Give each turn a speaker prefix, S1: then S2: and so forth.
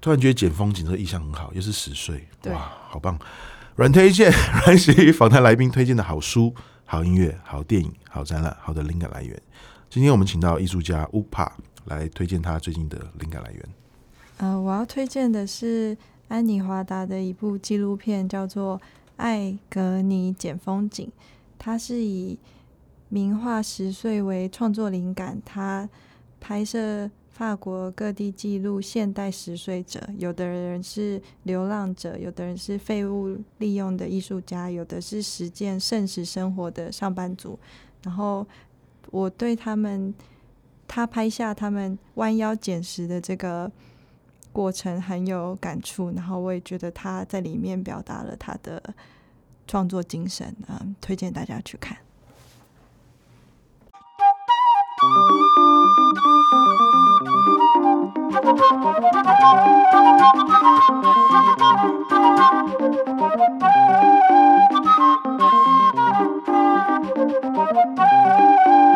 S1: 突然觉得剪风景这个意象很好，又是十岁，哇，好棒！阮推荐阮喜访谈来宾推荐的好书、好音乐、好电影、好展览、好的灵感来源。今天我们请到艺术家 Upa 来推荐他最近的灵感来源。
S2: 呃，我要推荐的是安妮华达的一部纪录片，叫做《艾格尼剪风景》。它是以名画十岁为创作灵感，他拍摄。法国各地记录现代十岁者，有的人是流浪者，有的人是废物利用的艺术家，有的是实践圣食生活的上班族。然后我对他们，他拍下他们弯腰捡食的这个过程很有感触，然后我也觉得他在里面表达了他的创作精神，嗯，推荐大家去看。Thank you.